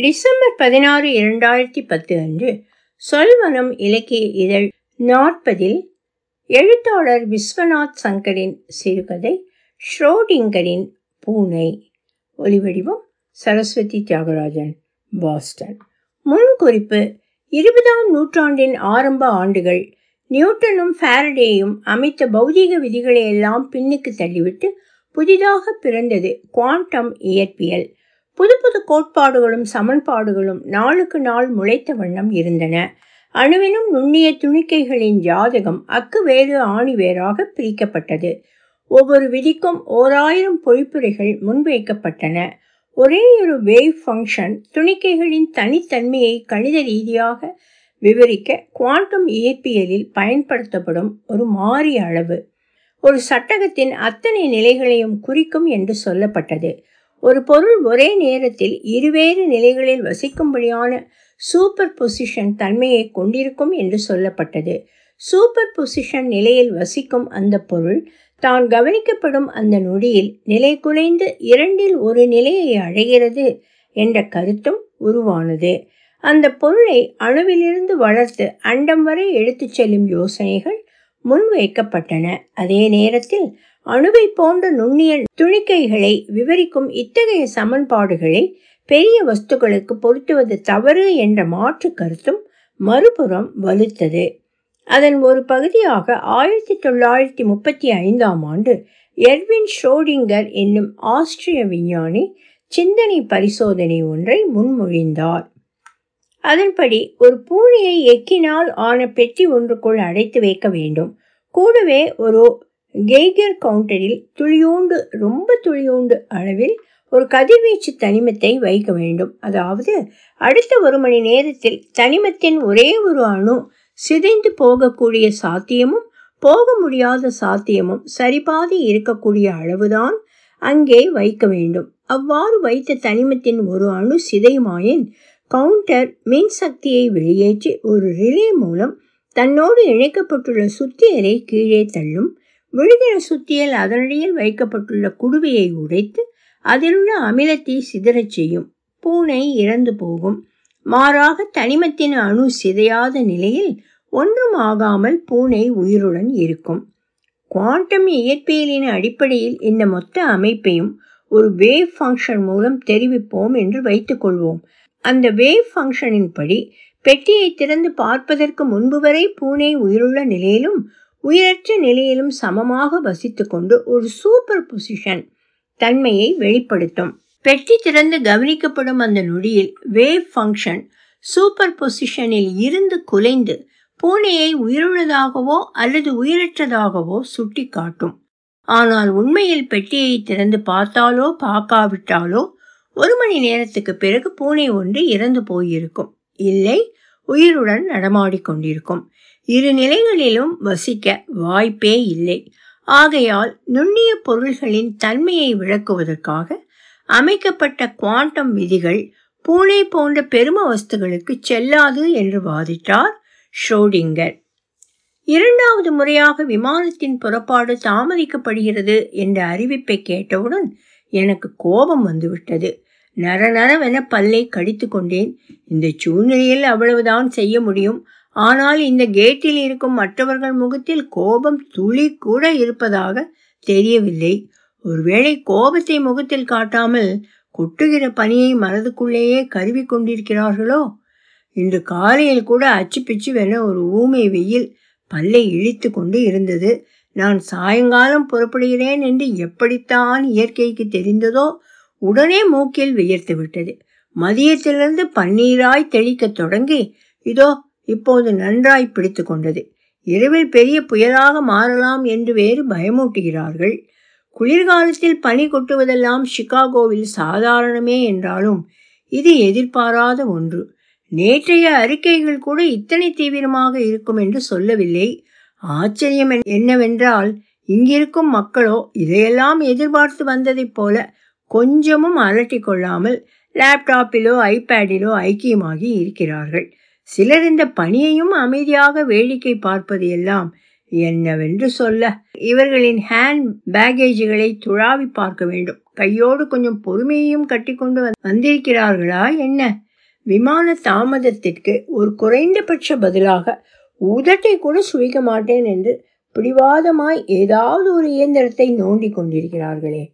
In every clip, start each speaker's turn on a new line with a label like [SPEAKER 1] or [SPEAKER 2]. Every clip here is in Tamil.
[SPEAKER 1] டிசம்பர் பதினாறு இரண்டாயிரத்தி பத்து அன்று சொல்வனம் இலக்கிய இதழ் நாற்பதில் எழுத்தாளர் விஸ்வநாத் சங்கரின் சிறுகதை ஷ்ரோடிங்கரின் பூனை. ஒலிவடிவம் சரஸ்வதி தியாகராஜன் பாஸ்டன். முன்குறிப்பு இருபதாம் நூற்றாண்டின் ஆரம்ப ஆண்டுகள் நியூட்டனும் ஃபாரடேயும் அமைத்த பௌதீக விதிகளை எல்லாம் பின்னுக்கு தள்ளிவிட்டு புதிதாக பிறந்தது குவாண்டம் இயற்பியல். புது புது கோட்பாடுகளும் சமன்பாடுகளும் நாளுக்கு நாள் முளைத்த வண்ணம் இருந்தன. அணுவினும் நுண்ணிய துணிக்கைகளின் ஜாதகம் அக்கு வேறு ஆணி வேறாக பிரிக்கப்பட்டது. ஒவ்வொரு விதிக்கும் ஓராயிரம் பொழிப்புரைகள் முன்வைக்கப்பட்டன. ஒரே ஒரு வேவ் ஃபங்க்ஷன் துணிக்கைகளின் தனித்தன்மையை கணித ரீதியாக விவரிக்க குவாண்டம் இயற்பியலில் பயன்படுத்தப்படும் ஒரு மாறி அளவு. ஒரு சட்டகத்தின் அத்தனை நிலைகளையும் குறிக்கும் என்று சொல்லப்பட்டது. ஒரு பொருள் ஒரே நேரத்தில் இருவேறு நிலைகளில் வசிக்கும்படியான சூப்பர் பொசிஷன் தன்மையை கொண்டிருக்கும் என்று சொல்லப்பட்டது. சூப்பர் பொசிஷன் நிலையில் வசிக்கும் அந்த பொருள் தான் கவனிக்கப்படும் அந்த நொடியில் நிலை குலைந்து இரண்டில் ஒரு நிலையை அடைகிறது என்ற கருத்தும் உருவானது. அந்த பொருளை அணுவிலிருந்து வளர்த்து அண்டம் வரை எடுத்துச் செல்லும் யோசனைகள் முன்வைக்கப்பட்டன. அதே நேரத்தில் அணுவை போன்ற நுண்ணிய துணிக்கைகளை விவரிக்கும் இத்தகைய சமன்பாடுகளை பெரிய வஸ்துக்களுக்கு பொருத்துவது தவறு என்ற மாற்று கருத்தும் மறுபுறம் வலுத்தது. அதன் ஒரு பகுதியாக ஆயிரத்தி தொள்ளாயிரத்தி முப்பத்தி ஐந்தாம் ஆண்டு எர்வின் ஷ்ரோடிங்கர் என்னும் ஆஸ்திரிய விஞ்ஞானி சிந்தனை பரிசோதனை ஒன்றை முன்மொழிந்தார். அதன்படி ஒரு பூனையை எக்கினால் ஆன பெட்டி ஒன்றுக்குள் அடைத்து வைக்க வேண்டும். கூடவே ஒரு கெய்கர் கவுண்டரில் துளியூண்டு ரொம்ப துளியூண்டு அளவில் ஒரு கதிர்வீச்சு தனிமத்தை வைக்க வேண்டும். அதாவது அடுத்த ஒரு மணி நேரத்தில் தனிமத்தின் ஒரே ஒரு அணு சிதைந்து போகக்கூடிய சாத்தியமும் போக முடியாத சாத்தியமும் சரிபாதி இருக்கக்கூடிய அளவுதான் அங்கே வைக்க வேண்டும். அவ்வாறு வைத்த தனிமத்தின் ஒரு அணு சிதைமாயின் கவுண்டர் மின்சக்தியை வெளியேற்றி ஒரு ரிலே மூலம் தன்னோடு இணைக்கப்பட்டுள்ள சுத்தியலை கீழே தள்ளும். விழுகிற சுத்தியல் அதனடியில் வைக்கப்பட்டுள்ள குடுவையை உடைத்து அதிலுள்ள அமிலத்தை சிதறச் செய்யும். பூனை இறந்து போகும். மாறாக தனிமத்தின் அணு சிதையாத நிலையில் ஒன்றும் ஆகாமல் பூனை உயிருடன் இருக்கும். குவாண்டம் இயற்பியலின் அடிப்படையில் இந்த மொத்த அமைப்பையும் ஒரு வேவ் ஃபங்க்ஷன் மூலம் தெரிவிப்போம் என்று வைத்துக்கொள்வோம் அந்த வேவ் ஃபங்க்ஷனின் படி பெட்டியை திறந்து பார்ப்பதற்கு முன்பு வரை பூனை உயிருள்ள நிலையிலும் உயிரற்ற நிலையிலும் சமமாக வசித்துக்கொண்டு ஒரு சூப்பர் பொசிஷன் தன்மையை வெளிப்படுத்தும். பெட்டி திறந்து கவனிக்கப்படும் அந்த நொடியில் வேவ் ஃபங்க்ஷன் சூப்பர் பொசிஷனில் இருந்து குலைந்து பூனையை உயிருள்ளதாகவோ அல்லது உயிரற்றதாகவோ சுட்டி காட்டும் ஆனால் உண்மையில் பெட்டியை திறந்து பார்த்தாலோ பார்க்காவிட்டாலோ ஒரு மணி நேரத்துக்கு பிறகு பூனை ஒன்று இறந்து போயிருக்கும். இல்லை உயிருடன் நடமாடிக்கொண்டிருக்கும் இரு நிலைகளிலும் வசிக்க வாய்ப்பே இல்லை. ஆகையால் நுண்ணிய பொருள்களின் தன்மையை விளக்குவதற்காக அமைக்கப்பட்ட குவாண்டம் விதிகள் பூனை போன்ற பெரும வஸ்துகளுக்கு செல்லாது என்று வாதிட்டார் ஷ்ரோடிங்கர். இரண்டாவது முறையாக விமானத்தின் புறப்பாடு தாமதிக்கப்படுகிறது என்ற அறிவிப்பை கேட்டவுடன் எனக்கு கோபம் வந்துவிட்டது. நர நரவென பல்லை கடித்து கொண்டேன். இந்த சூழ்நிலையில் அவ்வளவுதான் செய்ய முடியும். ஆனால் இந்த கேட்டில் இருக்கும் மற்றவர்கள் முகத்தில் கோபம் துளி கூட இருப்பதாக தெரியவில்லை. ஒருவேளை கோபத்தை முகத்தில் காட்டாமல் கொட்டுகிற பணியை மனதுக்குள்ளேயே கருவி கொண்டிருக்கிறார்களோ? இன்று காலையில் கூட அச்சு பிச்சு வென ஒரு ஊமை வெயில் பல்லை இழித்து கொண்டு இருந்தது. நான் சாயங்காலம் புறப்படுகிறேன் என்று எப்படித்தான் இயற்கைக்கு தெரிந்ததோ உடனே மூக்கில் வியர்த்து விட்டது. மதியத்திலிருந்து பன்னீராய் தெளிக்கத் தொடங்கி இதோ இப்போது நன்றாய் பிடித்து கொண்டது. இரவில் பெரிய புயலாக மாறலாம் என்று வேறு பயமூட்டுகிறார்கள். குளிர்காலத்தில் பனி கொட்டுவதெல்லாம் சிகாகோவில் சாதாரணமே என்றாலும் இது எதிர்பாராத ஒன்று. நேற்றைய அறிக்கைகள் கூட இத்தனை தீவிரமாக இருக்கும் என்று சொல்லவில்லை. ஆச்சரியம் என்னவென்றால் இங்கிருக்கும் மக்களோ இதையெல்லாம் எதிர்பார்த்து வந்ததைப் போல கொஞ்சமும் அலட்டி கொள்ளாமல் லேப்டாப்பிலோ ஐபேடிலோ ஐக்கியமாகி இருக்கிறார்கள். சிலர் இந்த பணியையும் அமைதியாக வேடிக்கை பார்ப்பது எல்லாம் என்னவென்று சொல்ல இவர்களின் ஹேண்ட் பேகேஜுகளை துழாவி பார்க்க வேண்டும். கையோடு கொஞ்சம் பொறுமையையும் கட்டிக்கொண்டு வந்திருக்கிறார்களா என்ன? விமான தாமதத்திற்கு ஒரு குறைந்தபட்ச பதிலாக உதட்டை கூட சுழிக்க மாட்டேன் என்று பிடிவாதமாய் ஏதாவது ஒரு இயந்திரத்தை நோண்டி கொண்டிருக்கிறார்களே.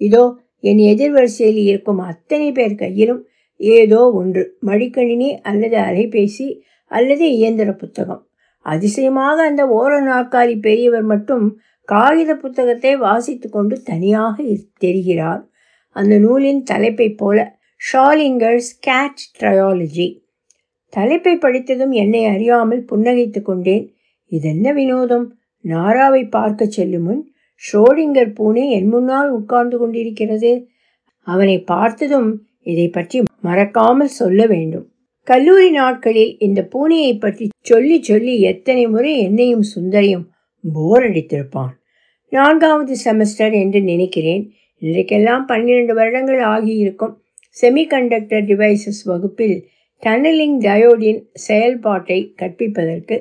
[SPEAKER 1] இதோ என் எதிர்வரிசையில் இருக்கும் அத்தனை பேர் கையிலும் ஏதோ ஒன்று மடிக்கணினி அல்லது அலைபேசி அல்லது இயந்திர புத்தகம். அதிசயமாக அந்த ஓர நாற்காலி பெரியவர் மட்டும் காகித புத்தகத்தை வாசித்து கொண்டு தனியாக தெரிகிறார். அந்த நூலின் தலைப்பை போல ஷாலிங்கர்ஸ் கேட் ட்ரையாலஜி. தலைப்பை படித்ததும் என்னை அறியாமல் புன்னகைத்து கொண்டேன். இதென்ன வினோதம்? நாராவை பார்க்க செல்லும் முன் ஷோடிங்கர் பூனை என் முன்னால் உட்கார்ந்து கொண்டிருக்கிறது. அவனை பார்த்ததும் இதை பற்றி மறக்காமல் சொல்ல வேண்டும். கல்லூரி நாட்களில் இந்த பூனையை பற்றி சொல்லி சொல்லி எத்தனை முறை என்னையும் சுந்தரியும் போர் அடித்திருப்பான் நான்காவது செமஸ்டர் என்று நினைக்கிறேன். இன்றைக்கெல்லாம் பன்னிரண்டு வருடங்கள் ஆகியிருக்கும். செமிகண்டக்டர் டிவைசஸ் வகுப்பில் டனலிங் டயோடின் செயல்பாட்டை கற்பிப்பதற்கு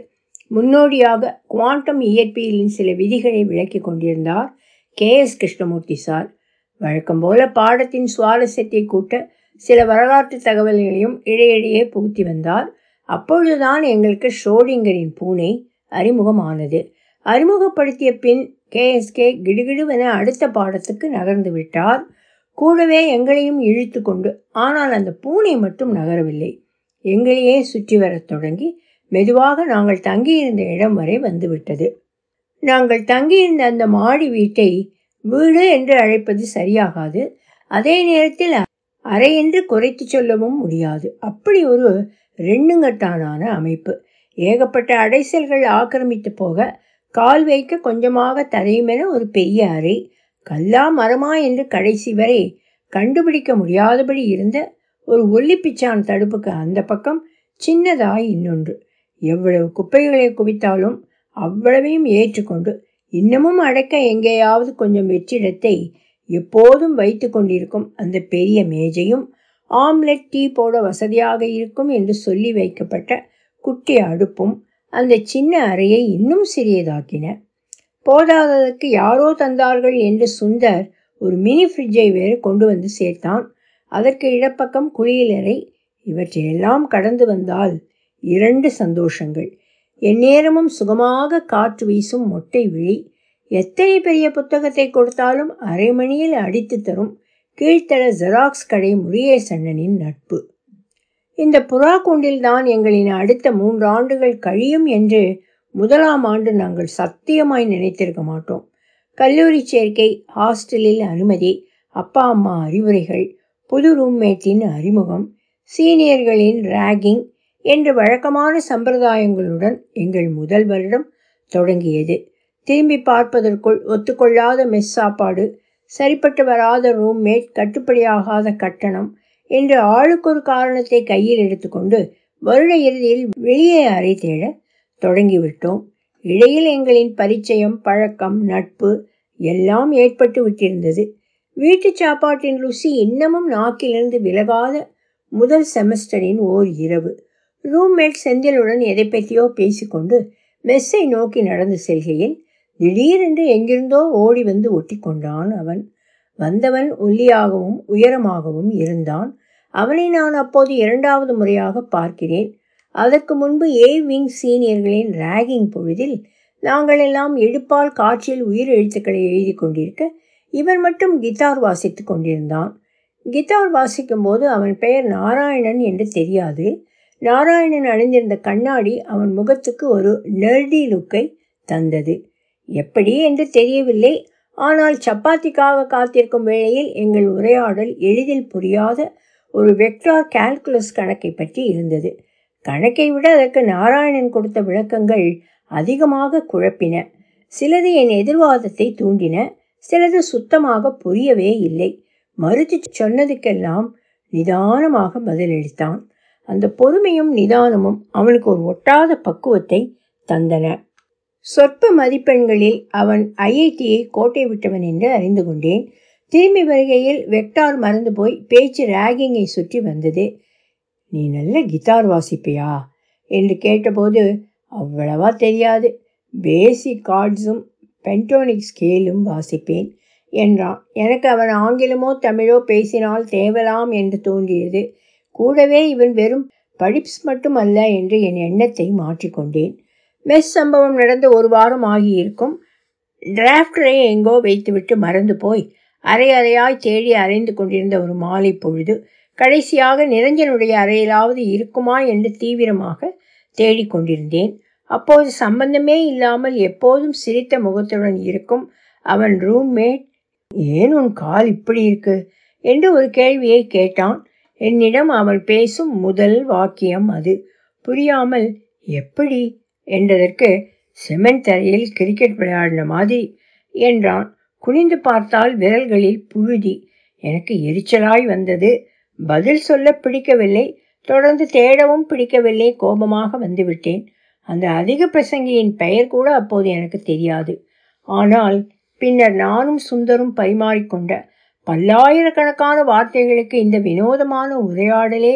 [SPEAKER 1] முன்னோடியாக குவாண்டம் இயற்பியலின் சில விதிகளை விளக்கி கொண்டிருந்தார் கே. எஸ். கிருஷ்ணமூர்த்தி சார். வழக்கம் போல பாடத்தின் சுவாரஸ்யத்தை கூட்ட சில வரலாற்று தகவல்களையும் இடையிடையே புகுத்தி வந்தார். அப்பொழுதுதான் எங்களுக்கு ஷோடிங்கரின் பூனை அறிமுகமானது. அறிமுகப்படுத்திய பின் கேஎஸ்கே கிடுகிடுவென அடுத்த பாடத்துக்கு நகர்ந்து விட்டார். கூடவே எங்களையும் இழுத்து கொண்டு ஆனால் அந்த பூனை மட்டும் நகரவில்லை. எங்களையே சுற்றி வரத் தொடங்கி மெதுவாக நாங்கள் தங்கியிருந்த இடம் வரை வந்துவிட்டது. நாங்கள் தங்கியிருந்த அந்த மாடி வீட்டை வீடு என்று அழைப்பது சரியாகாது. அதே நேரத்தில் அறை என்று குறைத்து சொல்லவும் முடியாது. அப்படி ஒரு ரெண்டுங்கட்டானான அமைப்பு. ஏகப்பட்ட அடைசல்கள் ஆக்கிரமித்து போக கால் வைக்க கொஞ்சமாக தரையுமென ஒரு பெரிய அறை. கல்லா மரமா என்று கடைசி வரை கண்டுபிடிக்க முடியாதபடி இருந்த ஒரு ஒல்லிப்பிச்சான் தடுப்புக்கு அந்த பக்கம் சின்னதாய் இன்னொன்று. எவ்வளவு குப்பைகளை குவித்தாலும் அவ்வளவையும் ஏற்றுக்கொண்டு இன்னமும் அடக்க எங்கேயாவது கொஞ்சம் வெற்றிடத்தை எப்போதும் வைத்து கொண்டிருக்கும் அந்த பெரிய மேஜையும் ஆம்லெட் டீ போட வசதியாக இருக்கும் என்று சொல்லி வைக்கப்பட்ட குட்டி அடுப்பும் அந்த சின்ன அறையை இன்னும் சிறியதாக்கின. போதாததற்கு யாரோ தந்தார்கள் என்று சுந்தர் ஒரு மினி ஃப்ரிட்ஜை வேறு கொண்டு வந்து சேர்த்தான். அதற்கு இடப்பக்கம் குளியலறை இவற்றையெல்லாம் கடந்து வந்தால் இரண்டு சந்தோஷங்கள். எந்நேரமும் சுகமாக காற்று வீசும் மொட்டை விழி எத்தனை பெரிய புத்தகத்தை கொடுத்தாலும் அரை மணியில் அடித்து தரும் கீழ்த்தள ஜெராக்ஸ் கடை முருகேசண்ணனின் நட்பு. இந்த புறா கூண்டில்தான் எங்களின் அடுத்த மூன்று ஆண்டுகள் கழியும் என்று முதலாம் ஆண்டு நாங்கள் சத்தியமாய் நினைத்திருக்க மாட்டோம். கல்லூரி சேர்க்கை ஹாஸ்டலில் அனுமதி அப்பா அம்மா அறிவுரைகள் புது ரூம்மேட்டின் அறிமுகம் சீனியர்களின் ரேகிங் என்று வழக்கமான சம்பிரதாயங்களுடன் எங்கள் முதல் வருடம் தொடங்கியது. திரும்பி பார்ப்பதற்குள் ஒத்துக்கொள்ளாத மெஸ் சாப்பாடு சரிப்பட்டு வராத ரூம்மேட் கட்டுப்படியாகாத கட்டணம் என்று ஆளுக்கு ஒரு காரணத்தை கையில் எடுத்துக்கொண்டு வருட இறுதியில் வெளியே அறை தேட தொடங்கிவிட்டோம். இடையில் எங்களின் பரிச்சயம் பழக்கம் நட்பு எல்லாம் ஏற்பட்டு விட்டிருந்தது. வீட்டு சாப்பாட்டின் ருசி இன்னமும் நாக்கிலிருந்து விலகாத முதல் செமஸ்டரின் ஓர் இரவு. ரூம்மேட் செந்திலுடன் எதை பற்றியோ பேசிக்கொண்டு மெஸ்ஸை நோக்கி நடந்து செல்கையில் திடீரென்று எங்கிருந்தோ ஓடி வந்து ஒட்டி கொண்டான் அவன். வந்தவன் ஒல்லியாகவும் உயரமாகவும் இருந்தான். அவனை நான் அப்போது இரண்டாவது முறையாக பார்க்கிறேன். அதற்கு முன்பு ஏ விங் சீனியர்களின் ரேகிங் பொழுதில் நாங்கள் எல்லாம் எடுப்பால் காட்சியில் உயிர் எழுத்துக்களை எழுதி கொண்டிருக்க இவன் மட்டும் கிட்டார் வாசித்து கொண்டிருந்தான். கிட்டார் வாசிக்கும் போது அவன் பெயர் நாராயணன் என்று தெரியாது. நாராயணன் அணிந்திருந்த கண்ணாடி அவன் முகத்துக்கு ஒரு நெர்டி லுக்கை தந்தது. எப்படி? என்று தெரியவில்லை. ஆனால் சப்பாத்திக்காக காத்திருக்கும் வேளையில் எங்கள் உரையாடல் எளிதில் புரியாத ஒரு வெக்டார் கால்குலஸ் கணக்கை பற்றி இருந்தது. கணக்கை விட அதற்கு நாராயணன் கொடுத்த விளக்கங்கள் அதிகமாக குழப்பின. சிலது என் எதிர்வாதத்தை தூண்டின சிலது சுத்தமாக புரியவே இல்லை. மறுத்து சொன்னதுக்கெல்லாம் நிதானமாக பதிலளித்தான். அந்த பொறுமையும் நிதானமும் அவனுக்கு ஒரு ஒட்டாத பக்குவத்தை தந்தன. சொற்ப மதிப்பெண்களில் அவன் ஐஐடியை கோட்டை விட்டவன் என்று அறிந்து கொண்டேன். திரும்பி வருகையில் வெக்டார் மறந்து போய் பேச்சு ரேகிங்கை சுற்றி வந்தது. நீ நல்ல கிட்டார் வாசிப்பியா? என்று கேட்டபோது அவ்வளவா தெரியாது. பேசிக் கார்ட்ஸும் பென்டோனிக் ஸ்கேலும் வாசிப்பேன் என்றான். எனக்கு அவன் ஆங்கிலமோ தமிழோ பேசினால் தேவலாம் என்று தோன்றியது. கூடவே இவன் வெறும் படிப்ஸ் மட்டும் அல்ல என்று என் எண்ணத்தை மாற்றிக்கொண்டேன். மெஸ் சம்பவம் நடந்த ஒரு வாரம் ஆகியிருக்கும். டிராஃப்டரை எங்கோ வைத்துவிட்டு மறந்து போய் அரை அறையாய் தேடி அரைந்து கொண்டிருந்த ஒரு மாலை பொழுது கடைசியாக நிரஞ்சனுடைய அறையிலாவது இருக்குமா என்று தீவிரமாக தேடிக்கொண்டிருந்தேன் அப்போது சம்பந்தமே இல்லாமல் எப்போதும் சிரித்த முகத்துடன் இருக்கும் அவன் ரூம்மேட் ஏன் உன் கால் இப்படி இருக்கு? என்று ஒரு கேள்வியை கேட்டான். என்னிடம் அவள் பேசும் முதல் வாக்கியம் அது. புரியாமல் எப்படி? என்றதற்கு செமெண்ட் தரையில் கிரிக்கெட் விளையாடின மாதிரி என்றான். குனிந்து பார்த்தால் விரல்களில் புழுதி. எனக்கு எரிச்சலாய் வந்தது. பதில் சொல்ல பிடிக்கவில்லை. தொடர்ந்து தேடவும் பிடிக்கவில்லை. கோபமாக வந்துவிட்டேன். அந்த அதிக பிரசங்கியின் பெயர் கூட அப்போது எனக்கு தெரியாது. ஆனால் பின்னர் நானும் சுந்தரும் பரிமாறிக்கொண்ட பல்லாயிரக்கணக்கான வார்த்தைகளுக்கு இந்த வினோதமான உரையாடலே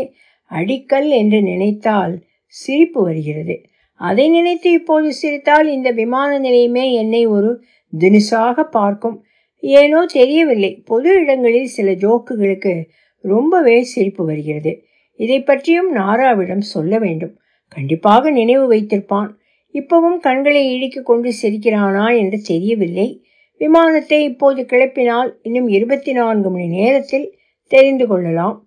[SPEAKER 1] அடிக்கல் என்று நினைத்தால் சிரிப்பு வருகிறது. அதை நினைத்து இப்போது சிரித்தால் இந்த விமான நிலையமே என்னை ஒரு தினுசாக பார்க்கும். ஏனோ தெரியவில்லை பொது இடங்களில் சில ஜோக்குகளுக்கு ரொம்பவே சிரிப்பு வருகிறது. இதை பற்றியும் நாராவிடம் சொல்ல வேண்டும். கண்டிப்பாக நினைவு வைத்திருப்பான். இப்பவும் கண்களை இழுக்கு கொண்டு சிரிக்கிறானா என்று தெரியவில்லை. விமானத்தை இப்போது கிளப்பினால் இன்னும் இருபத்தி நான்கு மணி நேரத்தில் தெரிந்து கொள்ளலாம்.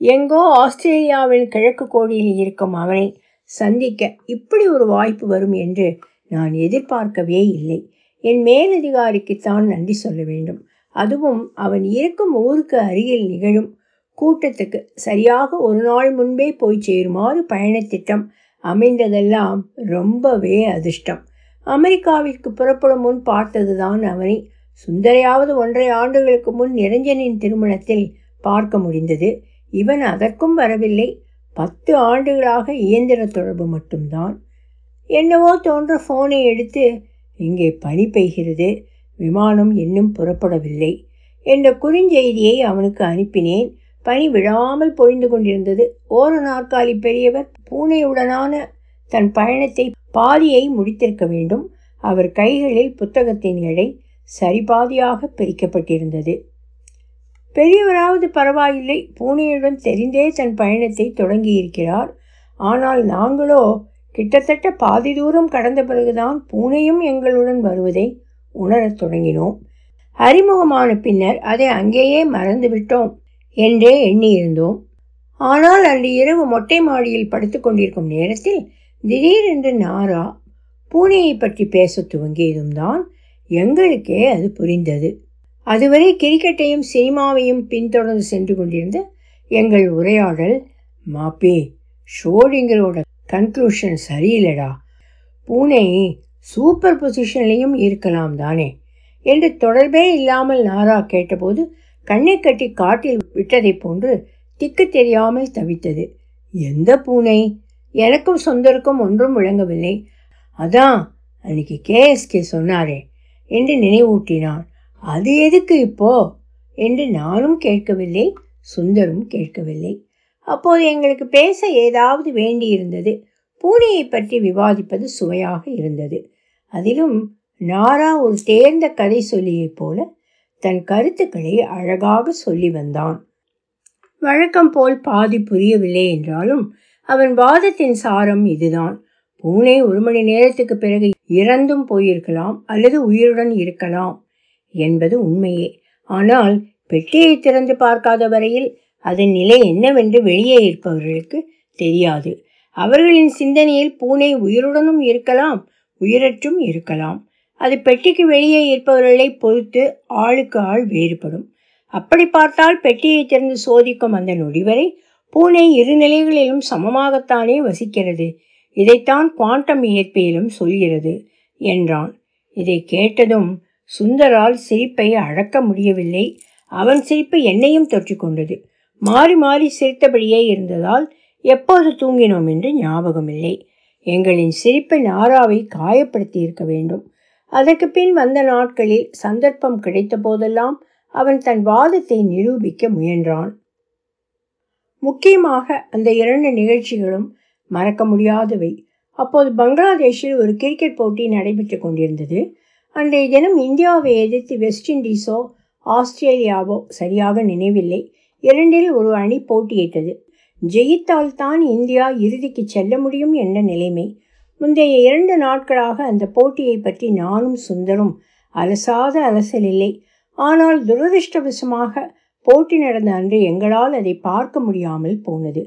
[SPEAKER 1] எங்கோ ஆஸ்திரேலியாவின் கிழக்கு கோடியில் இருக்கும் அவனை சந்திக்க இப்படி ஒரு வாய்ப்பு வரும் என்று நான் எதிர்பார்க்கவே இல்லை. என் மேலதிகாரிக்குத்தான் நன்றி சொல்ல வேண்டும். அதுவும் அவன் இருக்கும் ஊருக்கு அருகில் நிகழும் கூட்டத்துக்கு சரியாக ஒரு நாள் முன்பே போய் சேருமாறு பயணத்திட்டம் அமைந்ததெல்லாம் ரொம்பவே அதிர்ஷ்டம். அமெரிக்காவிற்கு புறப்படும் முன் பார்த்ததுதான் அவனை சுந்தரையாவது ஒன்றரை ஆண்டுகளுக்கு முன் நிரஞ்சனின் திருமணத்தில் பார்க்க முடிந்தது. இவன் அதற்கும் வரவில்லை. பத்து ஆண்டுகளாக இயந்திர தொடர்பு மட்டும்தான். என்னவோ தோன்ற ஃபோனை எடுத்து இங்கே பனி பெய்கிறது. விமானம் இன்னும் புறப்படவில்லை. என்ற குறுஞ்செய்தியை அவனுக்கு அனுப்பினேன். பனி விழாமல் பொழிந்து கொண்டிருந்தது. ஓர நாற்காலி பெரியவர் பூனையுடனான தன் பயணத்தை பாதியை முடித்திருக்க வேண்டும். அவர் கைகளில் புத்தகத்தின் எடை சரிபாதியாக பிரிக்கப்பட்டிருந்தது. பெரியவராவது பரவாயில்லை. பூனையுடன் தெரிந்தே தன் பயணத்தை தொடங்கியிருக்கிறார். ஆனால் நாங்களோ கிட்டத்தட்ட பாதி தூரம் கடந்த பிறகுதான் பூனையும் எங்களுடன் வருவதை உணரத் தொடங்கினோம். அறிமுகமான பின்னர் அதை அங்கேயே மறந்துவிட்டோம் என்றே எண்ணியிருந்தோம். ஆனால் அன்று இரவு மொட்டை மாடியில் படுத்து கொண்டிருக்கும் நேரத்தில் திடீரென்று நாரா பூனையை பற்றி பேச துவங்கியதும் தான் எங்களுக்கே அது புரிந்தது. அதுவரை கிரிக்கெட்டையும் சினிமாவையும் பின்தொடர்ந்து சென்று கொண்டிருந்த எங்கள் உரையாடல் மாப்பி ஷோடிங்கரோட கன்க்ளூஷன் சரியில்லடா. பூனை சூப்பர் பொசிஷன்லையும் இருக்கலாம் தானே என்று தொடர்பே இல்லாமல் நாரா கேட்டபோது கண்ணை கட்டி காட்டில் விட்டதை போன்று திக்கு தெரியாமல் தவித்தது. எந்த பூனை? எனக்கும் சொந்தருக்கும் ஒன்றும் விளங்கவில்லை. அதான் அன்னைக்கு கேஎஸ்கே சொன்னாரே என்று நினைவூட்டினான். அது எதுக்கு இப்போ? என்று நானும் கேட்கவில்லை சுந்தரும் கேட்கவில்லை. அப்போது எங்களுக்கு பேச ஏதாவது வேண்டியிருந்தது பூனையை பற்றி விவாதிப்பது சுவையாக இருந்தது. அதிலும் நாரா ஒரு தேர்ந்த கதை சொல்லியைப் போல தன் கருத்துக்களை அழகாக சொல்லி வந்தான். வழக்கம் போல் பாதி புரியவில்லை என்றாலும் அவன் வாதத்தின் சாரம் இதுதான். பூனை ஒரு மணி நேரத்துக்கு பிறகு இறந்தும் போயிருக்கலாம் அல்லது உயிருடன் இருக்கலாம் என்பது உண்மையே. ஆனால் பெட்டியை திறந்து பார்க்காத வரையில் அதன் நிலை என்னவென்று வெளியே இருப்பவர்களுக்கு தெரியாது. அவர்களின் சிந்தனையில் பூனை உயிருடனும் இருக்கலாம் உயிரற்றும் இருக்கலாம். அது பெட்டிக்கு வெளியே இருப்பவர்களை பொறுத்து ஆளுக்கு ஆள் வேறுபடும். அப்படி பார்த்தால் பெட்டியை திறந்து சோதிக்கும் அந்த நொடிவரை பூனை இரு நிலைகளிலும் சமமாகத்தானே வசிக்கிறது. இதைத்தான் குவாண்டம் இயற்பியலும் சொல்கிறது என்றான். இதை கேட்டதும் சுந்தரால் சிரிப்பை அடக்க முடியவில்லை. அவன் சிரிப்பு என்னையும் தொற்றிக்கொண்டது மாறி மாறி சிரித்தபடியே இருந்ததால் எப்போது தூங்கினோம் என்று ஞாபகமில்லை. எங்களின் சிரிப்பை நாராவை காயப்படுத்தி இருக்க வேண்டும். அதற்கு பின் வந்த நாட்களில் சந்தர்ப்பம் கிடைத்த போதெல்லாம் அவன் தன் வாதத்தை நிரூபிக்க முயன்றான். முக்கியமாக அந்த இரண்டு நிகழ்ச்சிகளும் மறக்க முடியாதவை. அப்போது பங்களாதேஷில் ஒரு கிரிக்கெட் போட்டி நடைபெற்று கொண்டிருந்தது. அன்றைய தினம் இந்தியாவை எதிர்த்து வெஸ்ட் இண்டீஸோ ஆஸ்திரேலியாவோ சரியாக நினைவில்லை. இரண்டில் ஒரு அணி போட்டியிட்டது. ஜெயித்தால் தான் இந்தியா இறுதிக்கு செல்ல முடியும் என்ற நிலைமை. முந்தைய இரண்டு நாட்களாக அந்த போட்டியை பற்றி நானும் சுந்தரும் அலசாத அலசல் இல்லை. ஆனால் துரதிருஷ்டவசமாக போட்டி நடந்த அன்று எங்களால் அதை பார்க்க முடியாமல் போனது.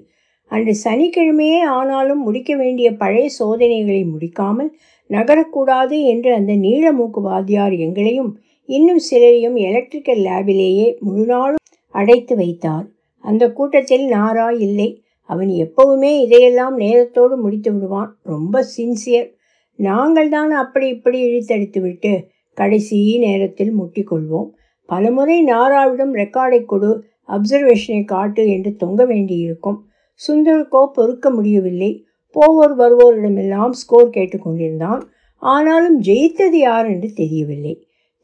[SPEAKER 1] அன்று சனிக்கிழமையே ஆனாலும் முடிக்க வேண்டிய பழைய சோதனைகளை முடிக்காமல் நகரக்கூடாது என்று அந்த நீளமூக்கு வாத்தியார் எங்களையும் இன்னும் சிலரையும் எலக்ட்ரிக்கல் லேபிலேயே முழு நாளும் அடைத்து வைத்தார். அந்த கூட்டத்தில் நாரா இல்லை. அவன் எப்பவுமே இதையெல்லாம் நேரத்தோடு முடித்து விடுவான். ரொம்ப சின்சியர் நாங்கள் தான் அப்படி இப்படி இழுத்தடித்து விட்டு கடைசி நேரத்தில் முட்டிக்கொள்வோம். பலமுறை நாராவிடம் ரெக்கார்டை கொடு அப்சர்வேஷனை காட்டு என்று தொங்க வேண்டியிருக்கும். சுந்தருக்கோ பொறுக்க முடியவில்லை. போவோர் வருவோரிடமெல்லாம் ஸ்கோர் கேட்டுக்கொண்டிருந்தான் ஆனாலும் ஜெயித்தது யார் என்று தெரியவில்லை.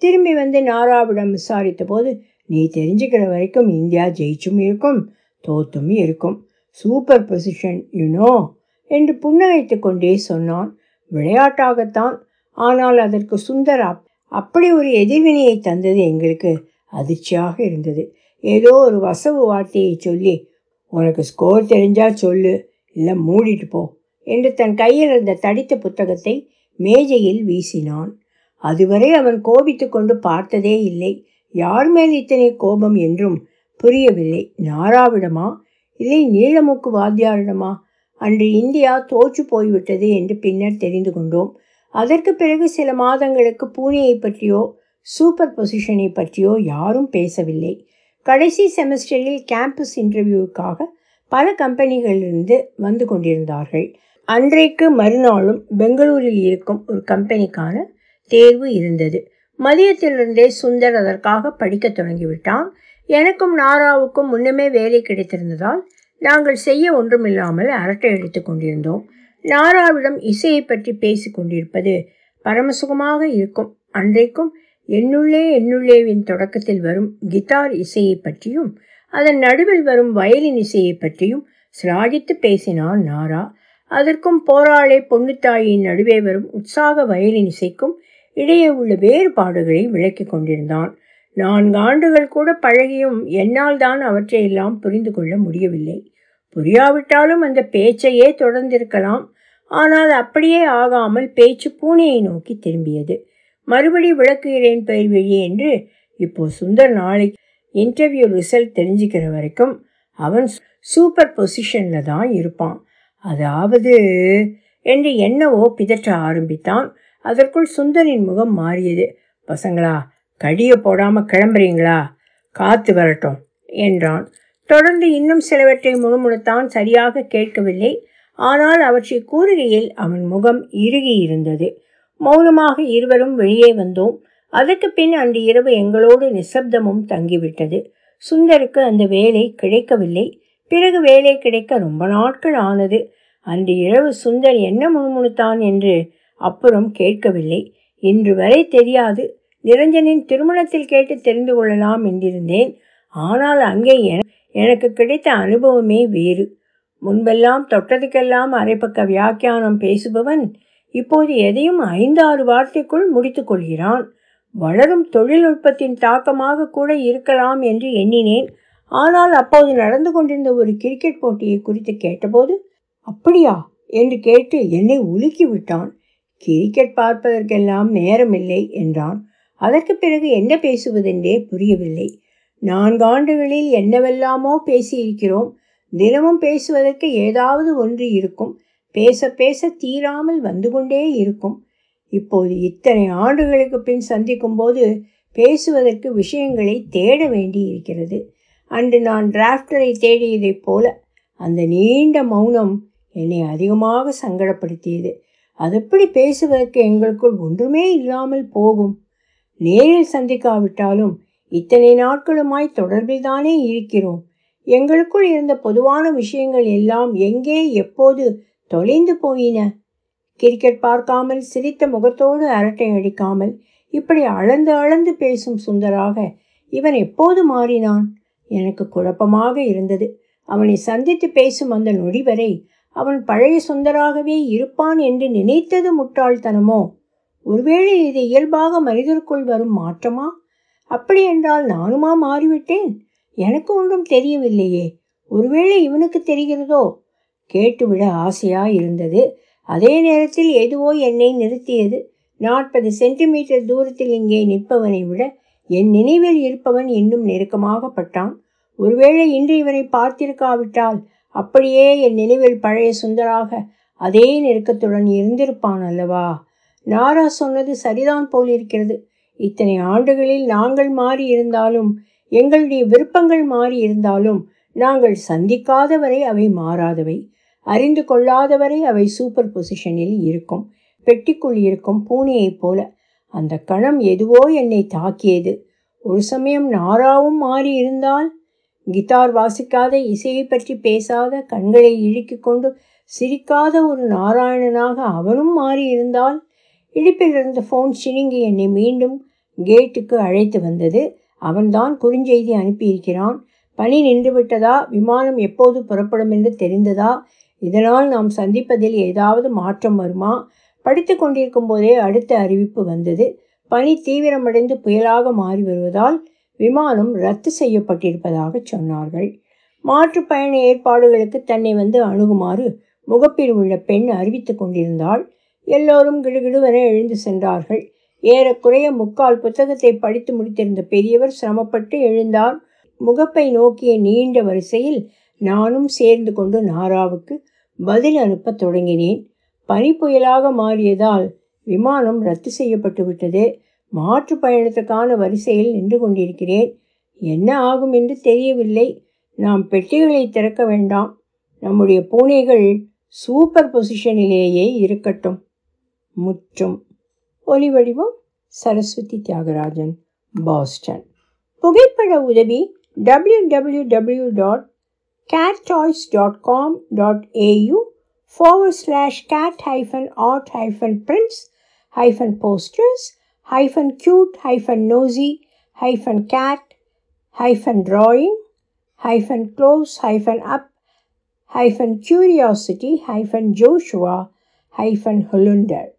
[SPEAKER 1] திரும்பி வந்து நாராவிடம் விசாரித்த போது நீ தெரிஞ்சுக்கிற வரைக்கும் இந்தியா ஜெயிச்சும் இருக்கும் தோத்தும் இருக்கும். சூப்பர் பொசிஷன் யூனோ என்று புன்னகைத்து கொண்டே சொன்னான். விளையாட்டாகத்தான். ஆனால் அதற்கு சுந்தர் அப்படி ஒரு எதிர்வினையை தந்தது எங்களுக்கு அதிர்ச்சியாக இருந்தது. ஏதோ ஒரு வசவு வார்த்தையை சொல்லி உனக்கு ஸ்கோர் தெரிஞ்சால் சொல்லு இல்லை மூடிட்டு போ என்று தன் கையில் இருந்த தடித்த புத்தகத்தை மேஜையில் வீசினான். அதுவரை அவன் கோபித்து கொண்டு பார்த்ததே இல்லை. யார் மேல் இத்தனை கோபம் என்றும் புரியவில்லை. நாராவிடமா? இல்லை நீளமுக்கு வாத்தியாரிடமா? அன்று இந்தியா தோற்று போய்விட்டது என்று பின்னர் தெரிந்து கொண்டோம். அதற்கு பிறகு சில மாதங்களுக்கு பூனேயை பற்றியோ சூப்பர் பொசிஷனை பற்றியோ யாரும் பேசவில்லை. கடைசி செமஸ்டரில் கேம்பஸ் இன்டர்வியூவுக்காக பல கம்பெனிகளிலிருந்து வந்து கொண்டிருந்தார்கள். அன்றைக்கு மறுநாளும் பெங்களூரில் இருக்கும் ஒரு கம்பெனிக்கான தேர்வு இருந்தது. மதியத்திலிருந்தே சுந்தர் அதற்காக படிக்க தொடங்கிவிட்டான். எனக்கும் நாராவுக்கும் முன்னமே வேலை கிடைத்திருந்ததால் நாங்கள் செய்ய ஒன்றுமில்லாமல் அரட்டை அடித்து கொண்டிருந்தோம். நாராவிடம் இசையை பற்றி பேசி கொண்டிருப்பது பரமசுகமாக இருக்கும். அன்றைக்கும் என்னுள்ளே என்னுள்ளேவின் தொடக்கத்தில் வரும் கிட்டார் இசையை பற்றியும் அதன் நடுவில் வரும் வயலின் இசையை பற்றியும் சிராகித்து பேசினான் நாரா. அதற்கும் போராளே பொன்னுத்தாயின் நடுவே வரும் உற்சாக வயலின் இசைக்கும் இடையே உள்ள வேறுபாடுகளை விளக்கி கொண்டிருந்தான். நான்கு ஆண்டுகள் கூட பழகியும் என்னால் தான் அவற்றையெல்லாம் புரிந்து கொள்ள முடியவில்லை. புரியாவிட்டாலும் அந்த பேச்சையே தொடர்ந்திருக்கலாம். ஆனால் அப்படியே ஆகாமல் பேச்சு பூனையை நோக்கி திரும்பியது. மறுபடி விளக்குகிறேன் பயிர்வெளி என்று இப்போ சுந்தர் நாளைக்கு இன்டர்வியூ ரிசல்ட் தெரிஞ்சுக்கிற வரைக்கும் அவன் சூப்பர் பொசிஷனில் தான் இருப்பான். அதாவது என்று என்னவோ பிதற்ற ஆரம்பித்தான். அதற்குள் சுந்தரின் முகம் மாறியது. பசங்களா கடியை போடாமல் கிளம்புறீங்களா? காத்து வரட்டும் என்றான். தொடர்ந்து இன்னும் சிலவற்றை முணுமுணுத்தான் சரியாக கேட்கவில்லை. ஆனால் அவற்றை கூறுகையில் அவன் முகம் இறுகி இருந்தது மௌனமாக இருவரும் வெளியே வந்தோம். அதற்கு பின் அன்று இரவு எங்களோடு நிசப்தமும் தங்கிவிட்டது. சுந்தருக்கு அந்த வேலை கிடைக்கவில்லை. பிறகு வேலை கிடைக்க ரொம்ப நாட்கள் ஆனது. அன்று இரவு சுந்தர் என்ன முணுமுணுத்தான் என்று அப்புறம் கேட்கவில்லை. இன்று வரை தெரியாது. நிரஞ்சனின் திருமணத்தில் கேட்டு தெரிந்து கொள்ளலாம் என்றிருந்தேன். ஆனால் அங்கே எனக்கு கிடைத்த அனுபவமே வேறு. முன்பெல்லாம் தொட்டதுக்கெல்லாம் அரைப்பக்க வியாக்கியானம் பேசுபவன் இப்போது எதையும் ஐந்தாறு வார்த்தைக்குள் முடித்துக்கொள்கிறான் வளரும் தொழில்நுட்பத்தின் தாக்கமாக கூட இருக்கலாம் என்று எண்ணினேன். ஆனால் அப்போது நடந்து கொண்டிருந்த ஒரு கிரிக்கெட் போட்டியை குறித்து கேட்டபோது அப்படியா? என்று கேட்டு என்னை உலுக்கி விட்டான் கிரிக்கெட் பார்ப்பதற்கெல்லாம் நேரமில்லை என்றான். அதற்கு பிறகு என்ன பேசுவதென்றே புரியவில்லை. நான்காண்டுகளில் என்னவெல்லாமோ பேசியிருக்கிறோம். தினமும் பேசுவதற்கு ஏதாவது ஒன்று இருக்கும். பேச பேச தீராமல் வந்து கொண்டே இருக்கும். இப்போது இத்தனை ஆண்டுகளுக்கு பின் சந்திக்கும் போது பேசுவதற்கு விஷயங்களை தேட வேண்டி இருக்கிறது அன்று நான் டிராஃப்டரை தேடியதைப் போல அந்த நீண்ட மௌனம் என்னை அதிகமாக சங்கடப்படுத்தியது. அதெப்படி பேசுவதற்கு எங்களுக்குள் ஒன்றுமே இல்லாமல் போகும். நேரில் சந்திக்காவிட்டாலும் இத்தனை நாட்களுமாய் தொடர்பில் தானே இருக்கிறோம். எங்களுக்குள் இருந்த பொதுவான விஷயங்கள் எல்லாம் எங்கே எப்போது தொலைந்து போயின? கிரிக்கெட் பார்க்காமல் சிரித்த முகத்தோடு அரட்டை அடிக்காமல் இப்படி அளந்து அளந்து பேசும் சுந்தராக இவன் எப்போது மாறினான்? எனக்கு குழப்பமாக இருந்தது. அவனை சந்தித்து பேசும் அந்த நொடி வரை அவன் பழைய சுந்தராகவே இருப்பான் என்று நினைத்தது முட்டாள்தனமோ? ஒருவேளை இது இயல்பாக மனிதருக்குள் வரும் மாற்றமா? அப்படி என்றால் நானுமா மாறிவிட்டேன்? எனக்கு ஒன்றும் தெரியவில்லையே. ஒருவேளை இவனுக்கு தெரிகிறதோ? கேட்டுவிட ஆசையாக இருந்தது அதே நேரத்தில் எதுவோ என்னை நிறுத்தியது. நாற்பது சென்டிமீட்டர் தூரத்தில் இங்கே நிற்பவனை விட என் நினைவில் இருப்பவன் இன்னும் நெருக்கமாகப்பட்டான் ஒருவேளை இன்று இவனை பார்த்திருக்காவிட்டால் அப்படியே என் நினைவில் பழைய சுந்தராக அதே நெருக்கத்துடன் இருந்திருப்பான் அல்லவா? நாரா சொன்னது சரிதான் போல் இருக்கிறது இத்தனை ஆண்டுகளில் நாங்கள் மாறி இருந்தாலும் எங்களுடைய விருப்பங்கள் மாறி இருந்தாலும் நாங்கள் சந்திக்காதவரை அவை மாறாதவை. அறிந்து கொள்ளாதவரை அவை சூப்பர் பொசிஷனில் இருக்கும் பெட்டிக்குள் இருக்கும் பூனையைப் போல. அந்த கணம் எதுவோ என்னை தாக்கியது. ஒரு சமயம் நாராவும் மாறி இருந்தால் கிட்டார் வாசிக்காத இசையை பற்றி பேசாத கண்களை இழுக்கிக் கொண்டு சிரிக்காத ஒரு நாராயணனாக அவனும் மாறி இருந்தால் இடுப்பிலிருந்து ஃபோன் சினுங்கி என்னை மீண்டும் கேட்டுக்கு அழைத்து வந்தது. அவன்தான் குறுஞ்செய்தி அனுப்பியிருக்கிறான். பணி நின்றுவிட்டதா? விமானம் எப்போது புறப்படும் என்று தெரிந்ததா? இதனால் நாம் சந்திப்பதில் ஏதாவது மாற்றம் வருமா? படித்து கொண்டிருக்கும் போதே அடுத்த அறிவிப்பு வந்தது. பனி தீவிரமடைந்து புயலாக மாறி வருவதால் விமானம் ரத்து செய்யப்பட்டிருப்பதாக சொன்னார்கள். மாற்று பயண ஏற்பாடுகளுக்கு தன்னை வந்து அணுகுமாறு முகப்பில் உள்ள பெண் அறிவித்து கொண்டிருந்தாள். எல்லோரும் கிடுகிடுவென எழுந்து சென்றார்கள். ஏறக்குறைய முக்கால் புத்தகத்தை படித்து முடித்திருந்த பெரியவர் சிரமப்பட்டு எழுந்தார் முகப்பை நோக்கிய நீண்ட வரிசையில் நானும் சேர்ந்து கொண்டு நாராவுக்கு பதில் அனுப்ப தொடங்கினேன். பனி புயலாக மாறியதால் விமானம் ரத்து செய்யப்பட்டு விட்டது. மாற்று பயணத்துக்கான வரிசையில் நின்று கொண்டிருக்கிறேன். என்ன ஆகும் என்று தெரியவில்லை. நாம் பெட்டிகளை திறக்க வேண்டாம். நம்முடைய பூனைகள் சூப்பர் பொசிஷனிலேயே இருக்கட்டும். முற்றும். ஒலி வடிவம் சரஸ்வதி தியாகராஜன் பாஸ்டன் புகைப்பட உதவி W W W dot cattoys.com.au forward slash cat hyphen art hyphen prints hyphen posters hyphen cute hyphen nosy hyphen cat hyphen drawing hyphen close hyphen up hyphen curiosity hyphen Joshua hyphen Holunder